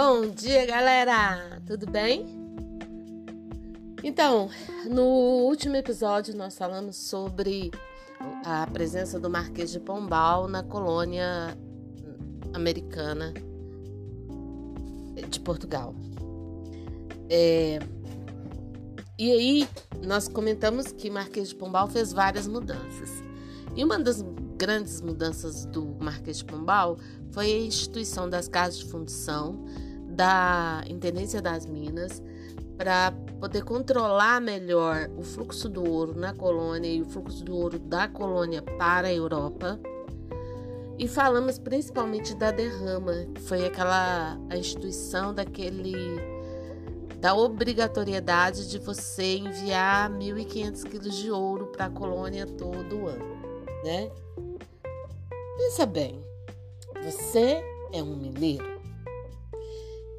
Bom dia, galera! Tudo bem? Então, no último episódio nós falamos sobre a presença do Marquês de Pombal na colônia americana de Portugal. É, e aí nós comentamos que Marquês de Pombal fez várias mudanças. E uma das grandes mudanças do Marquês de Pombal foi a instituição das casas de fundição, da Intendência das Minas, para poder controlar melhor o fluxo do ouro na colônia e o fluxo do ouro da colônia para a Europa. E falamos principalmente da derrama, que foi aquela a instituição daquele da obrigatoriedade de você enviar 1.500 quilos de ouro para a colônia todo ano, né? Pensa bem, você é um mineiro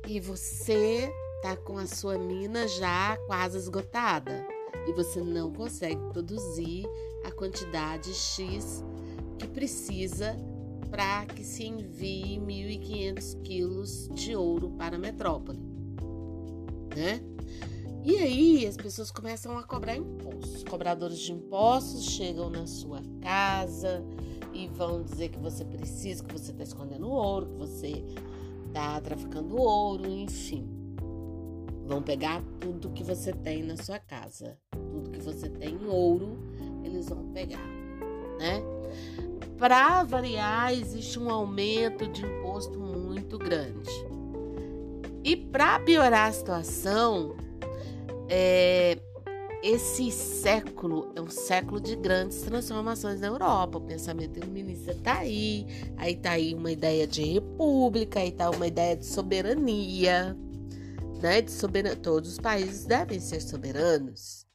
e você tá com a sua mina já quase esgotada e você não consegue produzir a quantidade X que precisa para que se envie 1.500 quilos de ouro para a metrópole, né? E aí as pessoas começam a cobrar impostos. Cobradores de impostos chegam na sua casa, e vão dizer que você precisa, que você está escondendo ouro, que você está traficando ouro, enfim. Vão pegar tudo que você tem na sua casa, tudo que você tem em ouro, eles vão pegar, né? Para variar, existe um aumento de imposto muito grande. E para piorar a situação, é, esse século é um século de grandes transformações na Europa. O pensamento iluminista está aí, aí está aí uma ideia de república, aí está uma ideia de soberania, né? De soberania. Todos os países devem ser soberanos,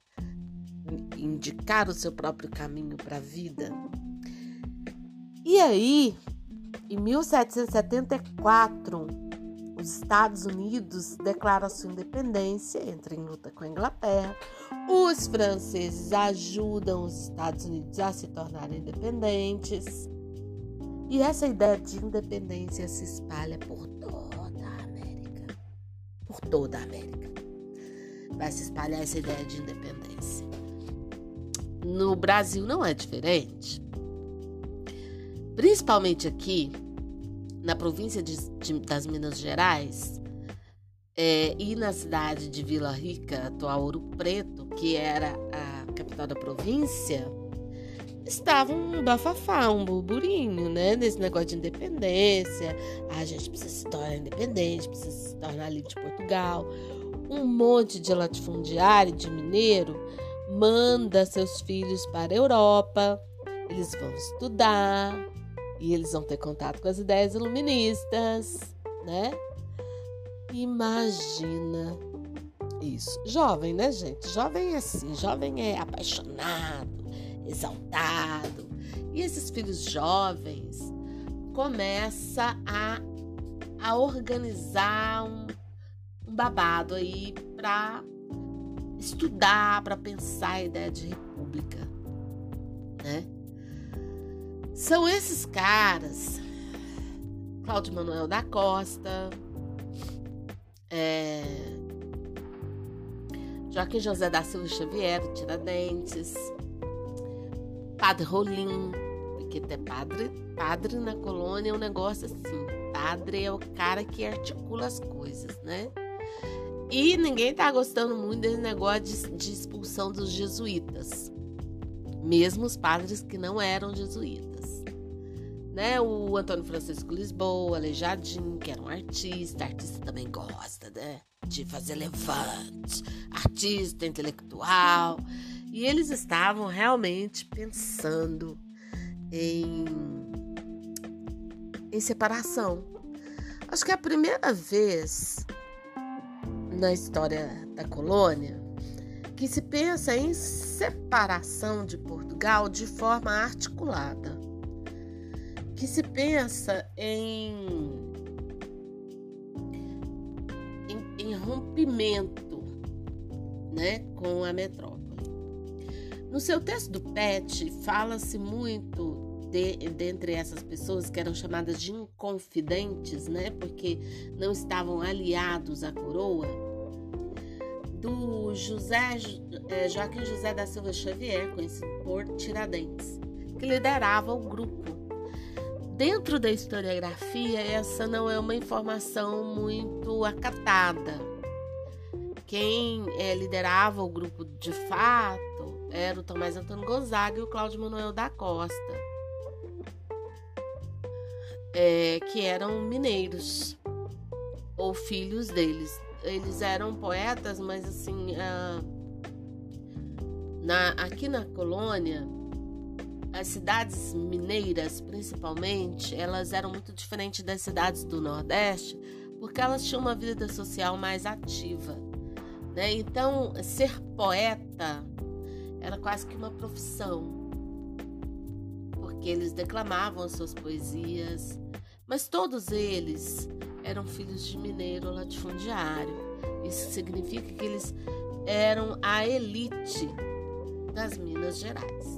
indicar o seu próprio caminho para a vida. E aí, em 1774, os Estados Unidos declaram sua independência, entra em luta com a Inglaterra. Os franceses ajudam os Estados Unidos a se tornarem independentes. E essa ideia de independência se espalha por toda a América. Por toda a América. Vai se espalhar essa ideia de independência. No Brasil não é diferente. Principalmente aqui, na província de, de, das Minas Gerais é, e na cidade de Vila Rica, atual Ouro Preto, que era a capital da província, estava um bafafá, um burburinho, né? Desse negócio de independência. Ah, a gente precisa se tornar independente, precisa se tornar livre de Portugal. Um monte de latifundiário, de mineiro, manda seus filhos para a Europa. Eles vão estudar, e eles vão ter contato com as ideias iluministas, né? Imagina isso. Jovem, né, gente? Jovem é assim, jovem é apaixonado, exaltado. E esses filhos jovens começa a, a organizar um, um babado aí para estudar, para pensar a ideia de república, né? São esses caras, Cláudio Manuel da Costa, é, Joaquim José da Silva Xavier, Tiradentes, Padre Rolim, porque ter padre, padre na colônia é um negócio assim. Padre é o cara que articula as coisas, né? E ninguém tá gostando muito desse negócio de, de expulsão dos jesuítas, mesmo os padres que não eram jesuítas né? O Antônio Francisco Lisboa, Aleijadinho, que era um artista, artista também gosta, né? De fazer levante, artista, intelectual. E eles estavam realmente pensando em, em separação. Acho que é a primeira vez na história da colônia que se pensa em separação de Portugal de forma articulada que se pensa em, em, em rompimento né, com a metrópole. No seu texto do PET, fala-se muito de, dentre essas pessoas que eram chamadas de inconfidentes, né? Porque não estavam aliados à coroa, do José é, Joaquim José da Silva Xavier, conhecido por Tiradentes, que liderava o grupo. Dentro da historiografia, essa não é uma informação muito acatada. Quem é, liderava o grupo de fato era o Tomás Antônio Gonzaga e o Cláudio Manuel da Costa, é, que eram mineiros ou filhos deles. Eles eram poetas, mas assim, uh, na, aqui na colônia, as cidades mineiras, principalmente, elas eram muito diferentes das cidades do Nordeste, porque elas tinham uma vida social mais ativa. Né? Então, ser poeta era quase que uma profissão, porque eles declamavam suas poesias, mas todos eles eram filhos de mineiro latifundiário. Isso significa que eles eram a elite das Minas Gerais.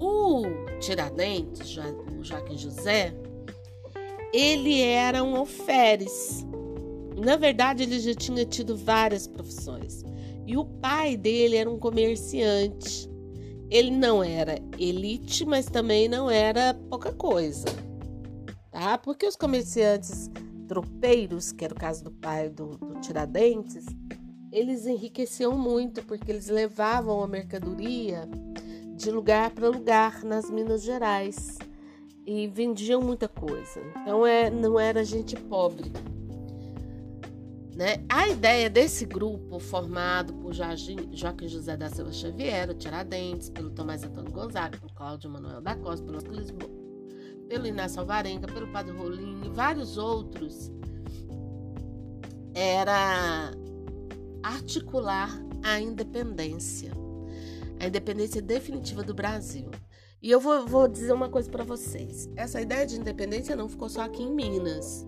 O Tiradentes, o Joaquim José, ele era um alferes. Na verdade, ele já tinha tido várias profissões. E o pai dele era um comerciante. Ele não era elite, mas também não era pouca coisa. Tá? Porque os comerciantes tropeiros, que era o caso do pai do, do Tiradentes, eles enriqueciam muito porque eles levavam a mercadoria de lugar para lugar nas Minas Gerais e vendiam muita coisa. Então é, não era gente pobre. Né? A ideia desse grupo, formado por Joaquim José da Silva Xavier, Tiradentes, pelo Tomás Antônio Gonzaga, pelo Cláudio Manuel da Costa, pelo Lisboa, pelo Inácio Alvarenga, pelo Padre Rolim e vários outros, era articular a independência, a independência definitiva do Brasil. E eu vou, vou dizer uma coisa para vocês: essa ideia de independência não ficou só aqui em Minas.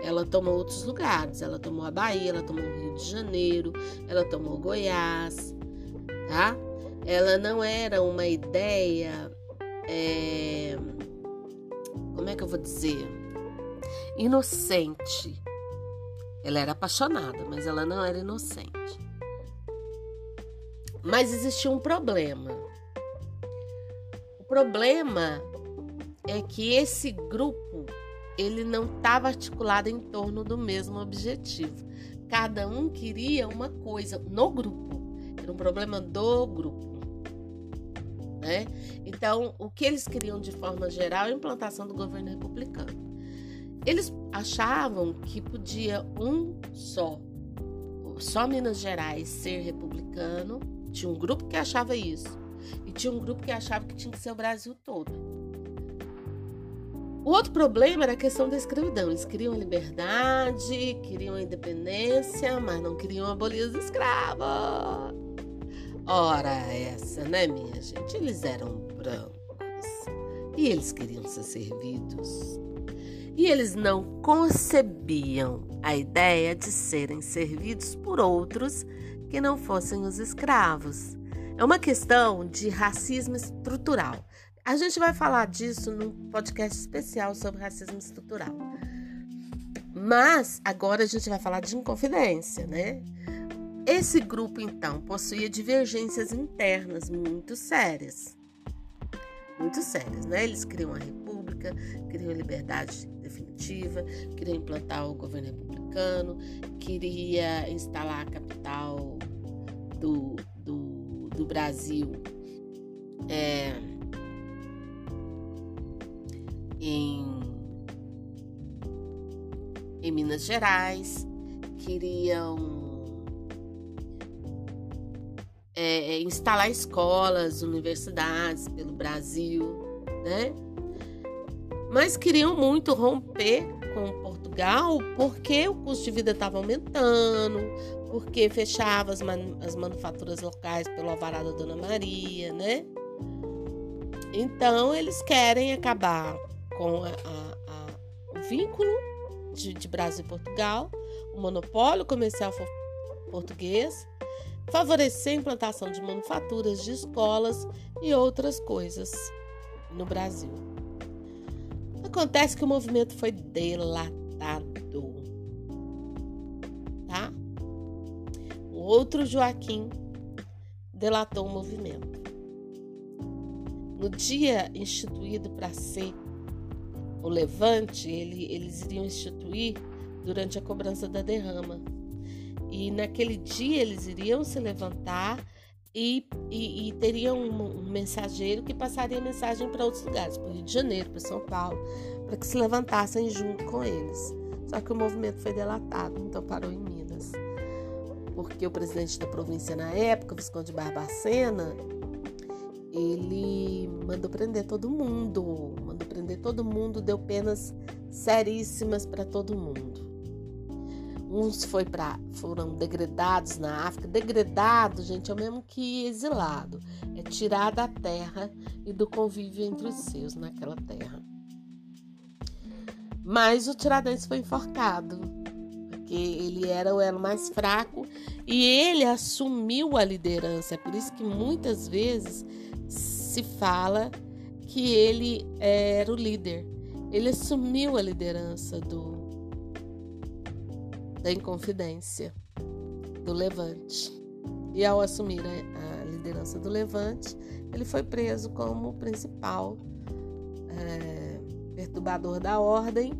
Ela tomou outros lugares. Ela tomou a Bahia, ela tomou o Rio de Janeiro, ela tomou Goiás, tá? Ela não era uma ideia. É como é que eu vou dizer? Inocente. Ela era apaixonada, mas ela não era inocente. Mas existia um problema. O problema é que esse grupo ele não estava articulado em torno do mesmo objetivo. Cada um queria uma coisa no grupo. Era um problema do grupo. Né? Então, o que eles queriam de forma geral é a implantação do governo republicano. Eles achavam que podia um só, só Minas Gerais ser republicano. Tinha um grupo que achava isso. E tinha um grupo que achava que tinha que ser o Brasil todo. O outro problema era a questão da escravidão. Eles queriam liberdade, queriam independência, mas não queriam abolir os escravos. Ora, essa, né, minha gente? Eles eram brancos e eles queriam ser servidos. E eles não concebiam a ideia de serem servidos por outros que não fossem os escravos. É uma questão de racismo estrutural. A gente vai falar disso num podcast especial sobre racismo estrutural. Mas agora a gente vai falar de inconfidência, né? Esse grupo, então, possuía divergências internas muito sérias. Muito sérias, né? Eles queriam a república, queriam a liberdade definitiva, queriam implantar o governo republicano, queria instalar a capital do, do, do Brasil é, em, em Minas Gerais, queriam é, é, instalar escolas, universidades pelo Brasil, né? Mas queriam muito romper com Portugal porque o custo de vida estava aumentando, porque fechava as, man as manufaturas locais pelo alvará da Dona Maria, né? Então eles querem acabar com a, a, a, o vínculo de, de Brasil e Portugal, o monopólio comercial português favorecer a implantação de manufaturas, de escolas e outras coisas. no Brasil. Acontece que o movimento foi delatado. Tá? O outro Joaquim delatou o movimento. No dia instituído para ser o levante, ele, eles iriam instituir durante a cobrança da derrama. E naquele dia eles iriam se levantar e, e, e teriam um, um, mensageiro que passaria mensagem para outros lugares, para o Rio de Janeiro, para São Paulo, para que se levantassem junto com eles. Só que o movimento foi delatado, então parou em Minas. Porque o presidente da província na época, Visconde Barbacena, ele mandou prender todo mundo, mandou prender todo mundo, deu penas seríssimas para todo mundo. Uns foi pra, foram degradados na África. Degradado, gente, é o mesmo que exilado. É tirar da terra e do convívio entre os seus naquela terra. Mas o Tiradentes foi enforcado, porque ele era o elo mais fraco e ele assumiu a liderança. É por isso que muitas vezes se fala que ele era o líder. Ele assumiu a liderança do, da Inconfidência, do Levante. E ao assumir a, a liderança do Levante, ele foi preso como principal é, perturbador da ordem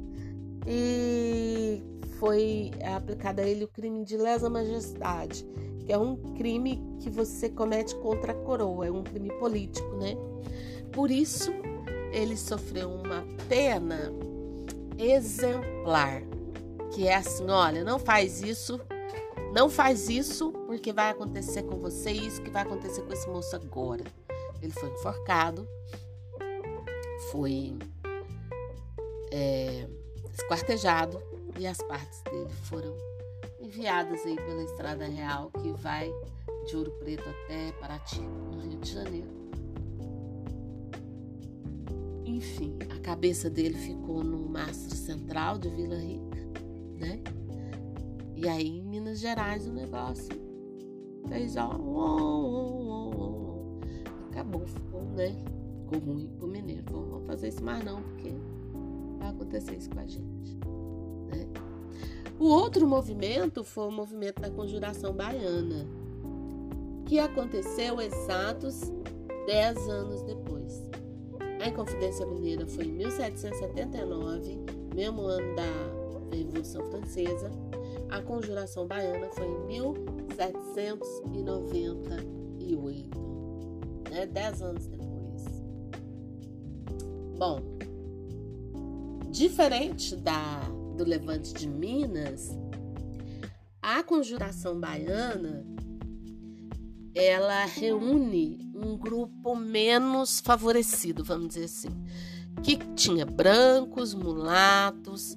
e foi aplicado a ele o crime de lesa majestade, que é um crime que você comete contra a coroa, é um crime político, né? Por isso, ele sofreu uma pena exemplar que é assim, olha, não faz isso, não faz isso porque vai acontecer com você isso que vai acontecer com esse moço agora. Ele foi enforcado, foi é, esquartejado e as partes dele foram enviadas aí pela Estrada Real que vai de Ouro Preto até Paraty, no Rio de Janeiro. Enfim, a cabeça dele ficou no mastro central de Vila Rica né? E aí em Minas Gerais o negócio fez ó, acabou, ficou, né? Ficou ruim pro mineiro. Vamos fazer isso mais não, porque isso com a gente. Né? O outro movimento foi o movimento da conjuração baiana, que aconteceu exatos 10 anos depois. A Inconfidência Mineira foi em 1779, mesmo ano da Revolução Francesa. A Conjuração Baiana foi em 1798, né? dez anos depois. Bom, diferente da do Levante de Minas, a Conjuração Baiana ela reúne um grupo menos favorecido, vamos dizer assim, que tinha brancos, mulatos,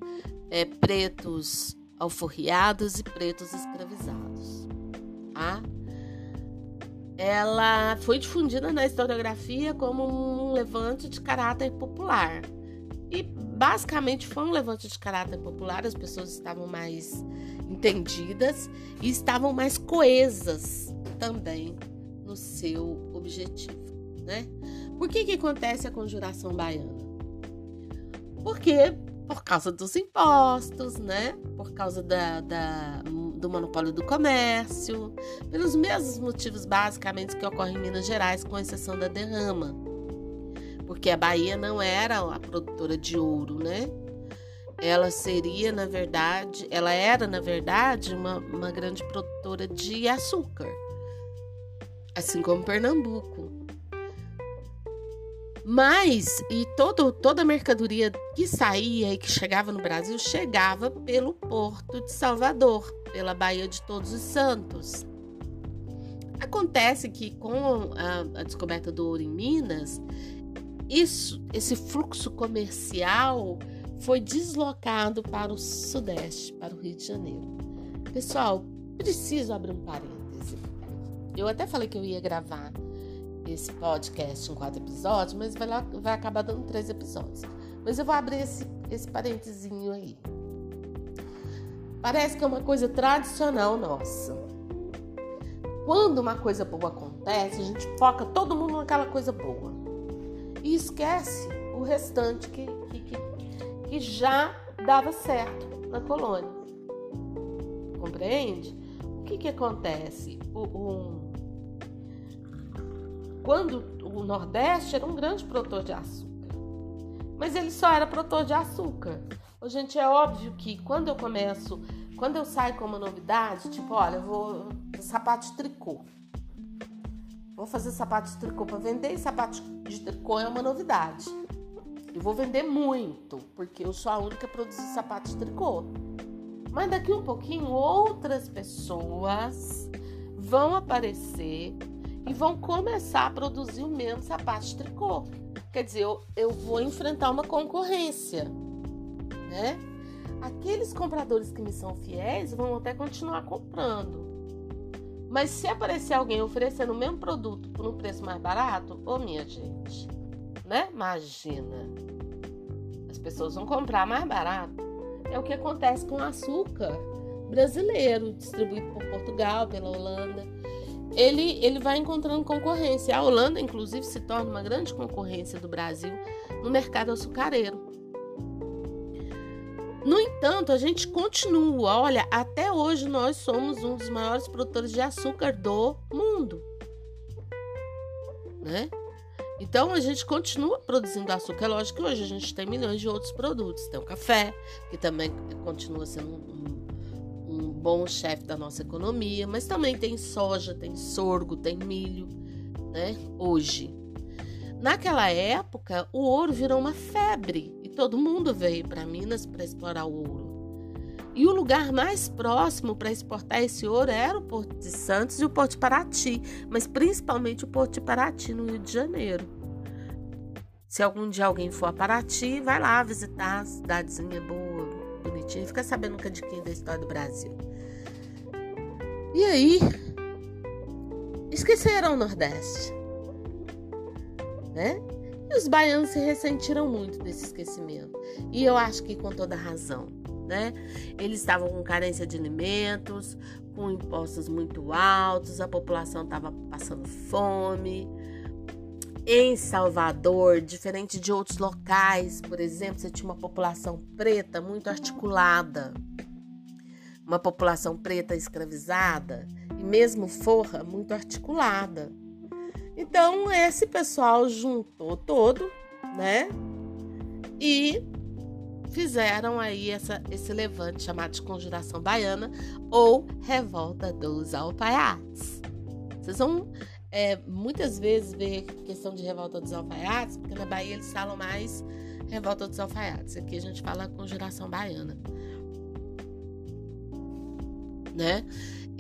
é, pretos alforriados e pretos escravizados. Tá? Ela foi difundida na historiografia como um levante de caráter popular. E basicamente foi um levante de caráter popular, as pessoas estavam mais entendidas e estavam mais coesas também no seu objetivo, né? Por que que acontece a conjuração baiana? Porque por causa dos impostos, né? Por causa da, da, do monopólio do comércio, pelos mesmos motivos basicamente que ocorrem em Minas Gerais, com exceção da derrama. Porque a Bahia não era a produtora de ouro, né? Ela seria, na verdade, ela era, na verdade, uma, uma grande produtora de açúcar, assim como Pernambuco. Mas, e todo, toda a mercadoria que saía e que chegava no Brasil chegava pelo Porto de Salvador, pela Baía de Todos os Santos. Acontece que com a, a descoberta do ouro em Minas, isso, esse fluxo comercial foi deslocado para o Sudeste, para o Rio de Janeiro. Pessoal, preciso abrir um parêntese. Eu até falei que eu ia gravar esse podcast em quatro episódios, mas vai, lá, vai acabar dando três episódios. Mas eu vou abrir esse, esse parentezinho aí. Parece que é uma coisa tradicional nossa. Quando uma coisa boa acontece, a gente foca todo mundo naquela coisa boa. E esquece o restante que, que, que, que já dava certo na colônia. Compreende? O que, que acontece? O, o, quando o Nordeste era um grande produtor de açúcar, mas ele só era produtor de açúcar. Ô, gente, é óbvio que quando eu começo, quando eu saio com uma novidade, tipo, olha, eu vou sapato de tricô. Vou fazer sapato de tricô para vender e sapato de tricô é uma novidade. Eu vou vender muito, porque eu sou a única a produzir sapato de tricô. Mas daqui um pouquinho outras pessoas vão aparecer e vão começar a produzir o mesmo sapato de tricô. Quer dizer, eu, eu vou enfrentar uma concorrência, né? Aqueles compradores que me são fiéis vão até continuar comprando. Mas se aparecer alguém oferecendo o mesmo produto por um preço mais barato, ô minha gente, né? Imagina. As pessoas vão comprar mais barato. É o que acontece com o açúcar brasileiro, distribuído por Portugal, pela Holanda. Ele, ele vai encontrando concorrência. A Holanda, inclusive, se torna uma grande concorrência do Brasil no mercado açucareiro. No entanto, a gente continua. Olha, até hoje nós somos um dos maiores produtores de açúcar do mundo, né? Então a gente continua produzindo açúcar. É lógico que hoje a gente tem milhões de outros produtos. Tem o café, que também continua sendo um, um bom chefe da nossa economia, mas também tem soja, tem sorgo, tem milho, né? Hoje. Naquela época, o ouro virou uma febre todo mundo veio para Minas para explorar o ouro. E o lugar mais próximo para exportar esse ouro era o Porto de Santos e o Porto de Paraty, mas principalmente o Porto de Paraty, no Rio de Janeiro. Se algum dia alguém for a Paraty, vai lá visitar a cidadezinha boa, bonitinha, fica sabendo um cadinho da história do Brasil. E aí, esqueceram o Nordeste, né? E os baianos se ressentiram muito desse esquecimento. E eu acho que com toda razão. Né? Eles estavam com carência de alimentos, com impostos muito altos, a população estava passando fome. Em Salvador, diferente de outros locais, por exemplo, você tinha uma população preta muito articulada, uma população preta escravizada e mesmo forra muito articulada. Então, esse pessoal juntou todo, né? E fizeram aí essa, esse levante chamado de Conjuração Baiana ou Revolta dos Alfaiates. Vocês vão é, muitas vezes ver questão de Revolta dos Alfaiates, porque na Bahia eles falam mais Revolta dos Alfaiates. Aqui a gente fala Conjuração Baiana. Né?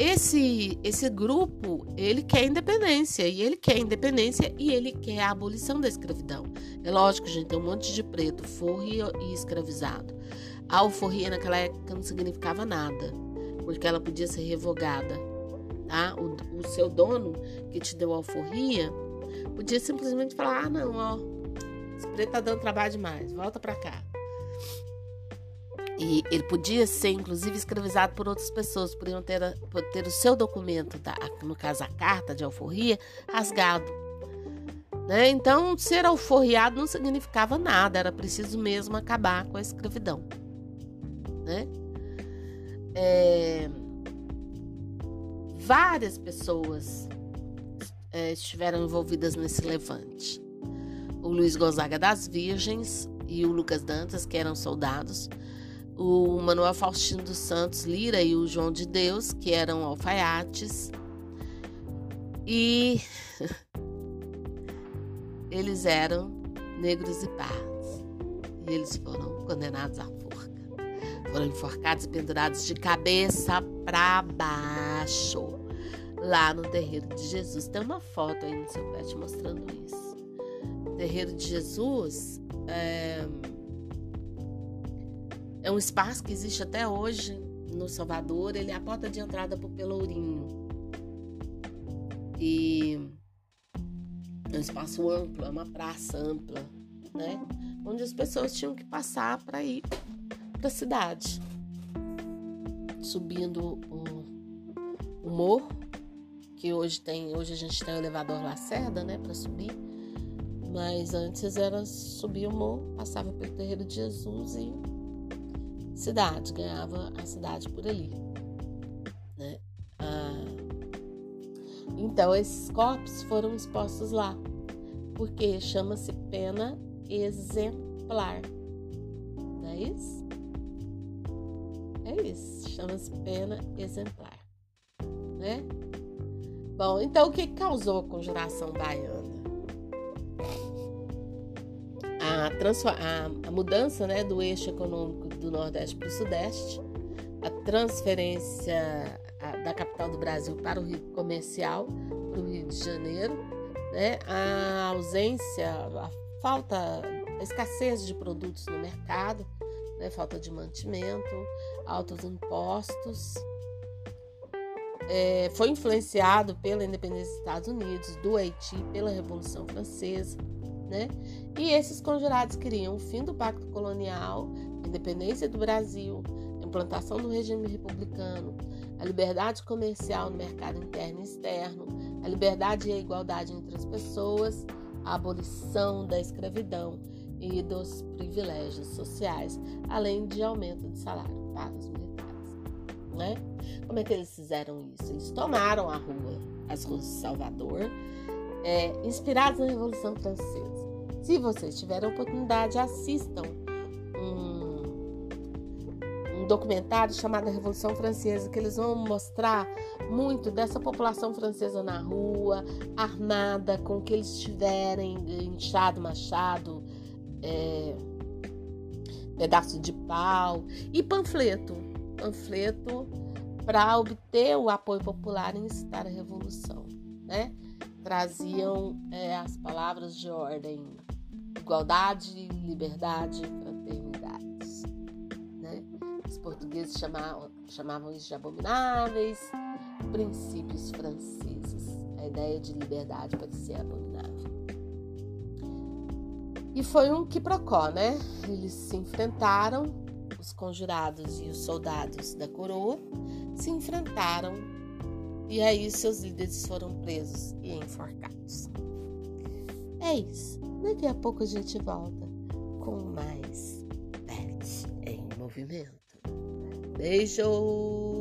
Esse, esse grupo, ele quer independência, e ele quer independência e ele quer a abolição da escravidão. É lógico, gente, tem um monte de preto, forro e, escravizado. A alforria naquela época não significava nada, porque ela podia ser revogada. Tá? O, o seu dono que te deu a alforria podia simplesmente falar: ah, não, ó, esse preto tá dando trabalho demais, volta pra cá. E ele podia ser, inclusive, escravizado por outras pessoas, podiam ter, ter o seu documento, da, no caso a carta de alforria, rasgado. Né? Então, ser alforriado não significava nada, era preciso mesmo acabar com a escravidão. Né? É... Várias pessoas é, estiveram envolvidas nesse levante. O Luiz Gonzaga das Virgens e o Lucas Dantas, que eram soldados, o Manuel Faustino dos Santos Lira e o João de Deus, que eram alfaiates. E eles eram negros e pardos. E eles foram condenados à forca. Foram enforcados e pendurados de cabeça para baixo. Lá no terreiro de Jesus. Tem uma foto aí no seu pet mostrando isso. O terreiro de Jesus. É é um espaço que existe até hoje no Salvador. Ele é a porta de entrada para o Pelourinho. E é um espaço amplo, é uma praça ampla, né? Onde as pessoas tinham que passar para ir para a cidade. Subindo o, o morro, que hoje tem, hoje a gente tem o elevador Lacerda, né, para subir. Mas antes era subir o morro, passava pelo terreiro de Jesus e cidade, ganhava a cidade por ali. Né? Ah, então esses corpos foram expostos lá, porque chama-se pena exemplar. Não é isso? É isso, chama-se pena exemplar. Né? Bom, então o que causou a conjuração baiana? A, a, a mudança né, do eixo econômico do Nordeste para o Sudeste, a transferência da capital do Brasil para o Rio Comercial, para o Rio de Janeiro, né, a ausência, a falta, a escassez de produtos no mercado, né, falta de mantimento, altos impostos, é, foi influenciado pela independência dos Estados Unidos, do Haiti, pela Revolução Francesa, né? E esses conjurados queriam o fim do pacto colonial, a independência do Brasil, a implantação do regime republicano, a liberdade comercial no mercado interno e externo, a liberdade e a igualdade entre as pessoas, a abolição da escravidão e dos privilégios sociais, além de aumento de salário para os militares. Né? Como é que eles fizeram isso? Eles tomaram a rua, as ruas de Salvador, é, inspirados na Revolução Francesa. Se vocês tiverem oportunidade, assistam documentário chamado Revolução Francesa, que eles vão mostrar muito dessa população francesa na rua, armada, com o que eles tiverem, enxado, machado, é, pedaço de pau e panfleto. Panfleto para obter o apoio popular e incitar a revolução. Né? Traziam é, as palavras de ordem igualdade, liberdade? Os portugueses chamavam, chamavam isso de abomináveis, princípios franceses. A ideia de liberdade pode ser abominável. E foi um quiprocó, né? Eles se enfrentaram, os conjurados e os soldados da coroa se enfrentaram e aí seus líderes foram presos e enforcados. É isso. Daqui a pouco a gente volta com mais Pet em Movimento. Beijo!